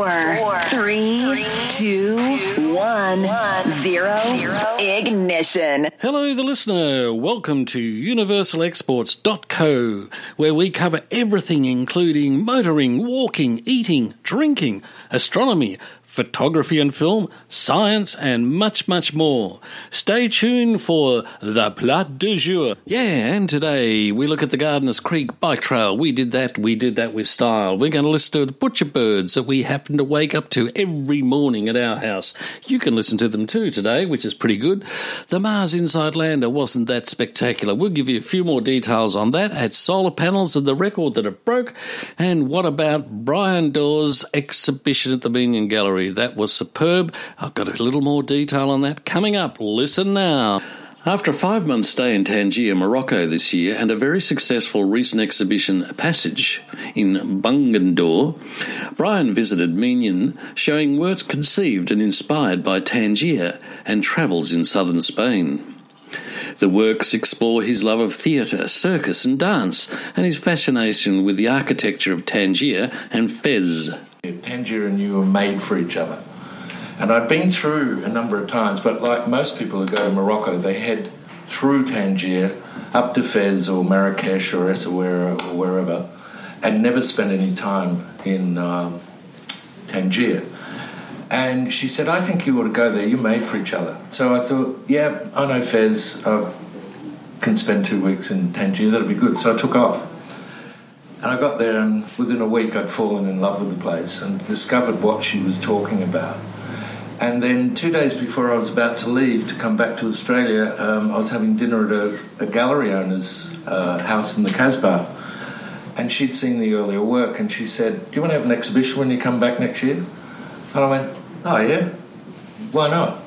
Four, three, two, one, zero. Ignition. Hello, the listener. Welcome to UniversalExports.co, where we cover everything including motoring, walking, eating, drinking, astronomy, photography and film, science, and much, much more. Stay tuned for the Plat du Jour. Yeah, and today we look at the Gardiners Creek Bike Trail. We did that, we did that with style. We're going to listen to the butcher birds that we happen to wake up to every morning at our house. You can listen to them too today, which is pretty good. The Mars InSight Lander wasn't that spectacular. We'll give you a few more details on that. Had solar panels and the record that it broke. And what about Brian Dawes' exhibition at the Minion Gallery? That was superb. I've got a little more detail on that coming up. Listen now. After a five month stay in Tangier, Morocco this year, and a very successful recent exhibition, Passage, in Bungendore, Brian visited Minion, showing works conceived and inspired by Tangier and travels in southern Spain. The works explore his love of theatre, circus, and dance, and his fascination with the architecture of Tangier and Fez. Tangier and you are made for each other. And I've been through a number of times, but like most people who go to Morocco, they head through Tangier up to Fez or Marrakesh or Essaouira or wherever, and never spend any time in um, Tangier. And she said, I think you ought to go there, you're made for each other. So I thought, yeah, I know Fez, I can spend two weeks in Tangier, that'll be good. So I took off. And I got there, and within a week, I'd fallen in love with the place and discovered what she was talking about. And then, two days before I was about to leave to come back to Australia, um, I was having dinner at a, a gallery owner's uh, house in the Casbah. And she'd seen the earlier work, and she said, Do you want to have an exhibition when you come back next year? And I went, Oh, yeah? Why not?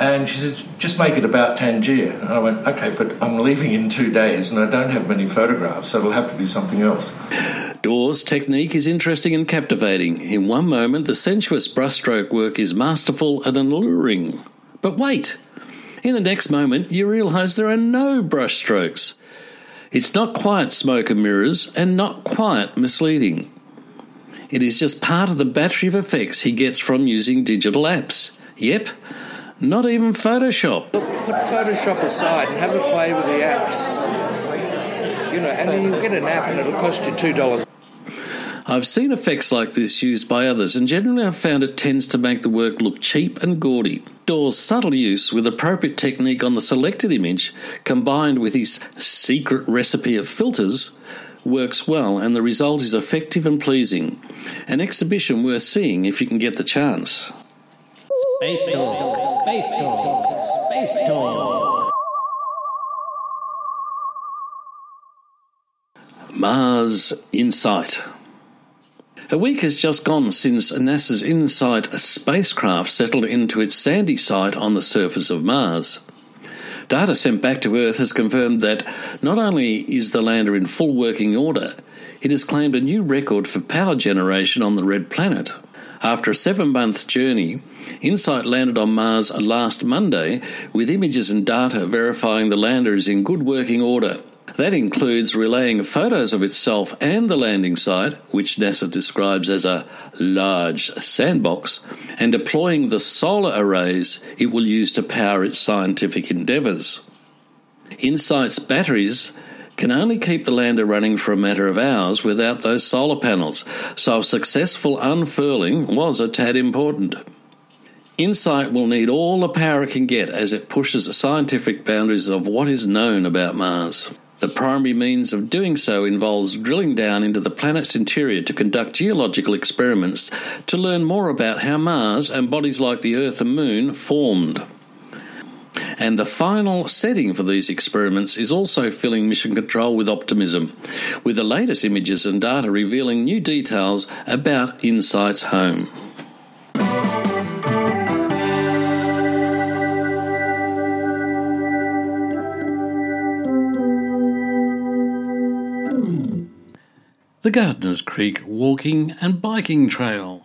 And she said, just make it about Tangier. And I went, okay, but I'm leaving in two days and I don't have many photographs, so it'll have to be something else. Dawes' technique is interesting and captivating. In one moment, the sensuous brushstroke work is masterful and alluring. But wait! In the next moment, you realise there are no brushstrokes. It's not quite smoke and mirrors and not quite misleading. It is just part of the battery of effects he gets from using digital apps. Yep, not even Photoshop. Look, put Photoshop aside and have a play with the apps. You know, and then you'll get an app and it'll cost you two dollars. I've seen effects like this used by others, and generally I've found it tends to make the work look cheap and gaudy. Dawes' subtle use with appropriate technique on the selected image, combined with his secret recipe of filters, works well, and the result is effective and pleasing. An exhibition worth seeing if you can get the chance. Space Talk, Space Talk, Space Talk. Mars Insight. A week has just gone since NASA's InSight spacecraft settled into its sandy site on the surface of Mars. Data sent back to Earth has confirmed that not only is the lander in full working order, it has claimed a new record for power generation on the red planet. After a seven month journey, InSight landed on Mars last Monday with images and data verifying the lander is in good working order. That includes relaying photos of itself and the landing site, which NASA describes as a large sandbox, and deploying the solar arrays it will use to power its scientific endeavours. InSight's batteries can only keep the lander running for a matter of hours without those solar panels, so successful unfurling was a tad important. InSight will need all the power it can get as it pushes the scientific boundaries of what is known about Mars. The primary means of doing so involves drilling down into the planet's interior to conduct geological experiments to learn more about how Mars and bodies like the Earth and Moon formed. And the final setting for these experiments is also filling Mission Control with optimism, with the latest images and data revealing new details about InSight's home. The Gardiners Creek Walking and Biking Trail.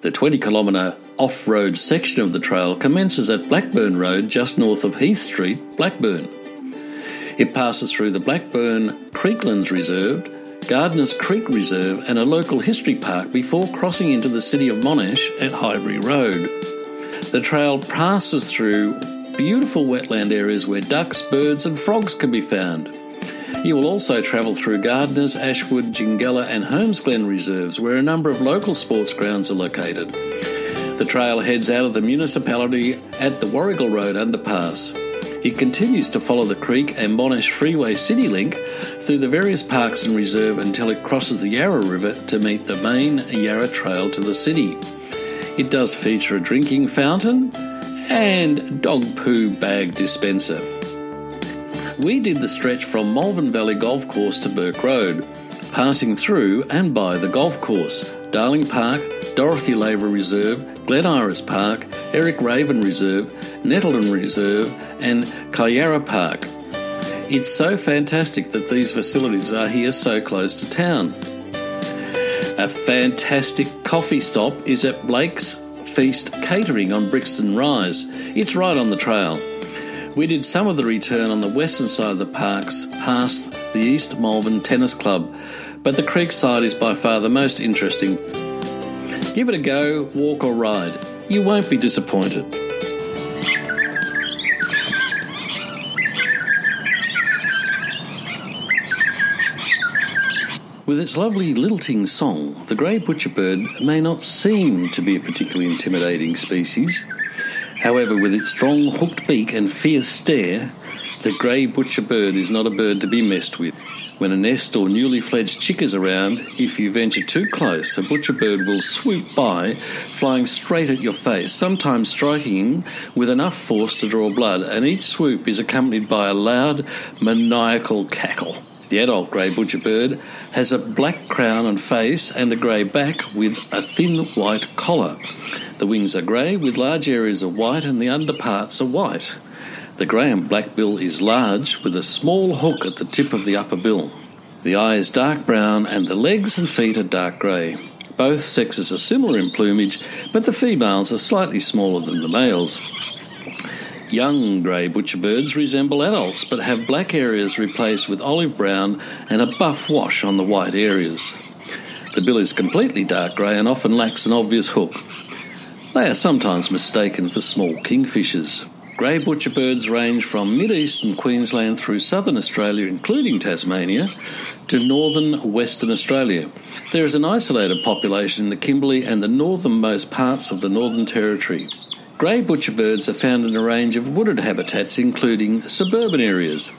The 20 kilometre off road section of the trail commences at Blackburn Road just north of Heath Street, Blackburn. It passes through the Blackburn Creeklands Reserve, Gardiners Creek Reserve, and a local history park before crossing into the city of Monash at Highbury Road. The trail passes through beautiful wetland areas where ducks, birds, and frogs can be found. You will also travel through Gardiners, Ashwood, Gingella, and Holmesglen reserves, where a number of local sports grounds are located. The trail heads out of the municipality at the Warrigal Road underpass. It continues to follow the creek and Monash Freeway City Link through the various parks and reserve until it crosses the Yarra River to meet the main Yarra Trail to the city. It does feature a drinking fountain and dog poo bag dispenser. We did the stretch from Malvern Valley Golf Course to Burke Road, passing through and by the golf course, Darling Park, Dorothy Laver Reserve, Glen Iris Park, Eric Raven Reserve, Nettleton Reserve, and Kayara Park. It's so fantastic that these facilities are here so close to town. A fantastic coffee stop is at Blake's Feast Catering on Brixton Rise. It's right on the trail. We did some of the return on the western side of the parks past the East Malvern Tennis Club, but the creek side is by far the most interesting. Give it a go, walk or ride. You won't be disappointed. With its lovely lilting song, the grey butcherbird may not seem to be a particularly intimidating species. However, with its strong hooked beak and fierce stare, the grey butcher bird is not a bird to be messed with. When a nest or newly fledged chick is around, if you venture too close, a butcher bird will swoop by, flying straight at your face, sometimes striking with enough force to draw blood, and each swoop is accompanied by a loud, maniacal cackle. The adult grey butcherbird has a black crown and face and a grey back with a thin white collar. The wings are grey with large areas of white and the underparts are white. The grey and black bill is large with a small hook at the tip of the upper bill. The eye is dark brown and the legs and feet are dark grey. Both sexes are similar in plumage, but the females are slightly smaller than the males. Young grey butcherbirds resemble adults but have black areas replaced with olive brown and a buff wash on the white areas. The bill is completely dark grey and often lacks an obvious hook. They are sometimes mistaken for small kingfishers. Grey butcherbirds range from mid-eastern Queensland through southern Australia, including Tasmania, to northern Western Australia. There is an isolated population in the Kimberley and the northernmost parts of the Northern Territory. Grey butcherbirds are found in a range of wooded habitats, including suburban areas.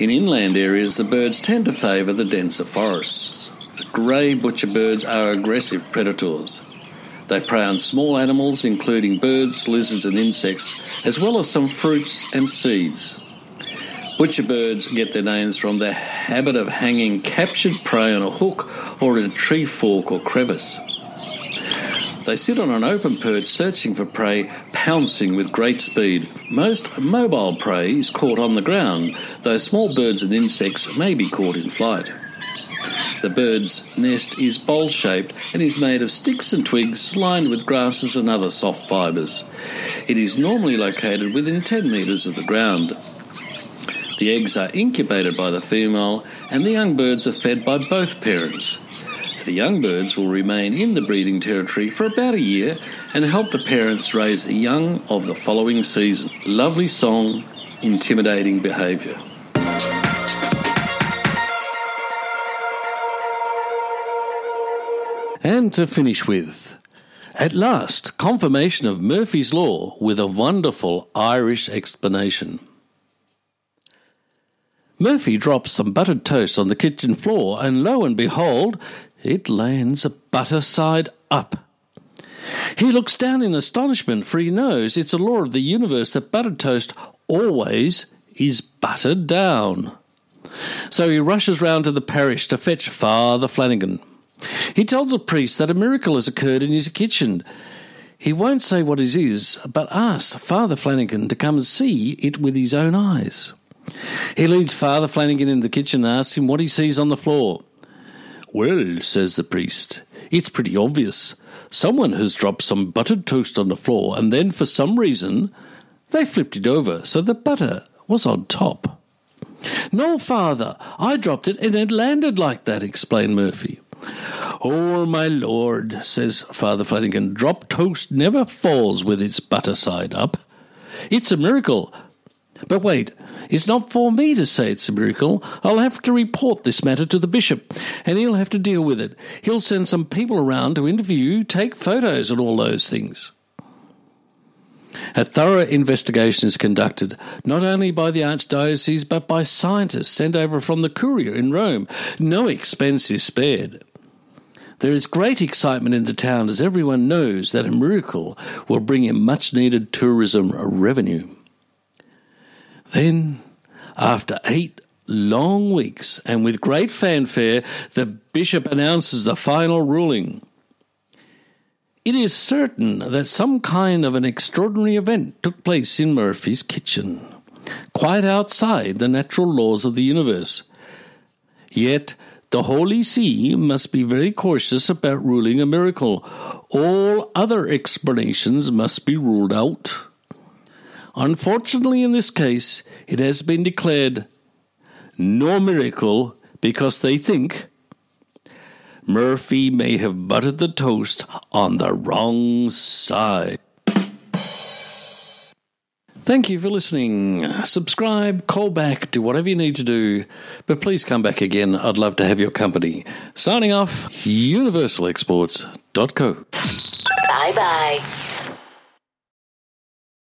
In inland areas, the birds tend to favour the denser forests. Grey butcherbirds are aggressive predators. They prey on small animals, including birds, lizards, and insects, as well as some fruits and seeds. Butcherbirds get their names from their habit of hanging captured prey on a hook or in a tree fork or crevice. They sit on an open perch searching for prey, pouncing with great speed. Most mobile prey is caught on the ground, though small birds and insects may be caught in flight. The bird's nest is bowl shaped and is made of sticks and twigs lined with grasses and other soft fibres. It is normally located within 10 metres of the ground. The eggs are incubated by the female and the young birds are fed by both parents. The young birds will remain in the breeding territory for about a year and help the parents raise the young of the following season. Lovely song, intimidating behaviour. And to finish with, at last, confirmation of Murphy's Law with a wonderful Irish explanation. Murphy drops some buttered toast on the kitchen floor, and lo and behold, it lands butter side up. He looks down in astonishment, for he knows it's a law of the universe that buttered toast always is buttered down. So he rushes round to the parish to fetch Father Flanagan. He tells the priest that a miracle has occurred in his kitchen. He won't say what it is, but asks Father Flanagan to come and see it with his own eyes. He leads Father Flanagan into the kitchen and asks him what he sees on the floor. Well, says the priest, it's pretty obvious. Someone has dropped some buttered toast on the floor, and then for some reason they flipped it over so the butter was on top. No, father, I dropped it and it landed like that, explained Murphy. Oh, my lord, says Father Flanagan, drop toast never falls with its butter side up. It's a miracle. But wait, it's not for me to say it's a miracle. I'll have to report this matter to the bishop, and he'll have to deal with it. He'll send some people around to interview, take photos, and all those things. A thorough investigation is conducted not only by the Archdiocese but by scientists sent over from the Curia in Rome. No expense is spared. There is great excitement in the town as everyone knows that a miracle will bring in much needed tourism revenue. Then, after eight long weeks and with great fanfare, the bishop announces the final ruling. It is certain that some kind of an extraordinary event took place in Murphy's kitchen, quite outside the natural laws of the universe. Yet the Holy See must be very cautious about ruling a miracle. All other explanations must be ruled out. Unfortunately, in this case, it has been declared no miracle because they think Murphy may have buttered the toast on the wrong side. Thank you for listening. Subscribe, call back, do whatever you need to do, but please come back again. I'd love to have your company. Signing off, universalexports.co. Bye bye.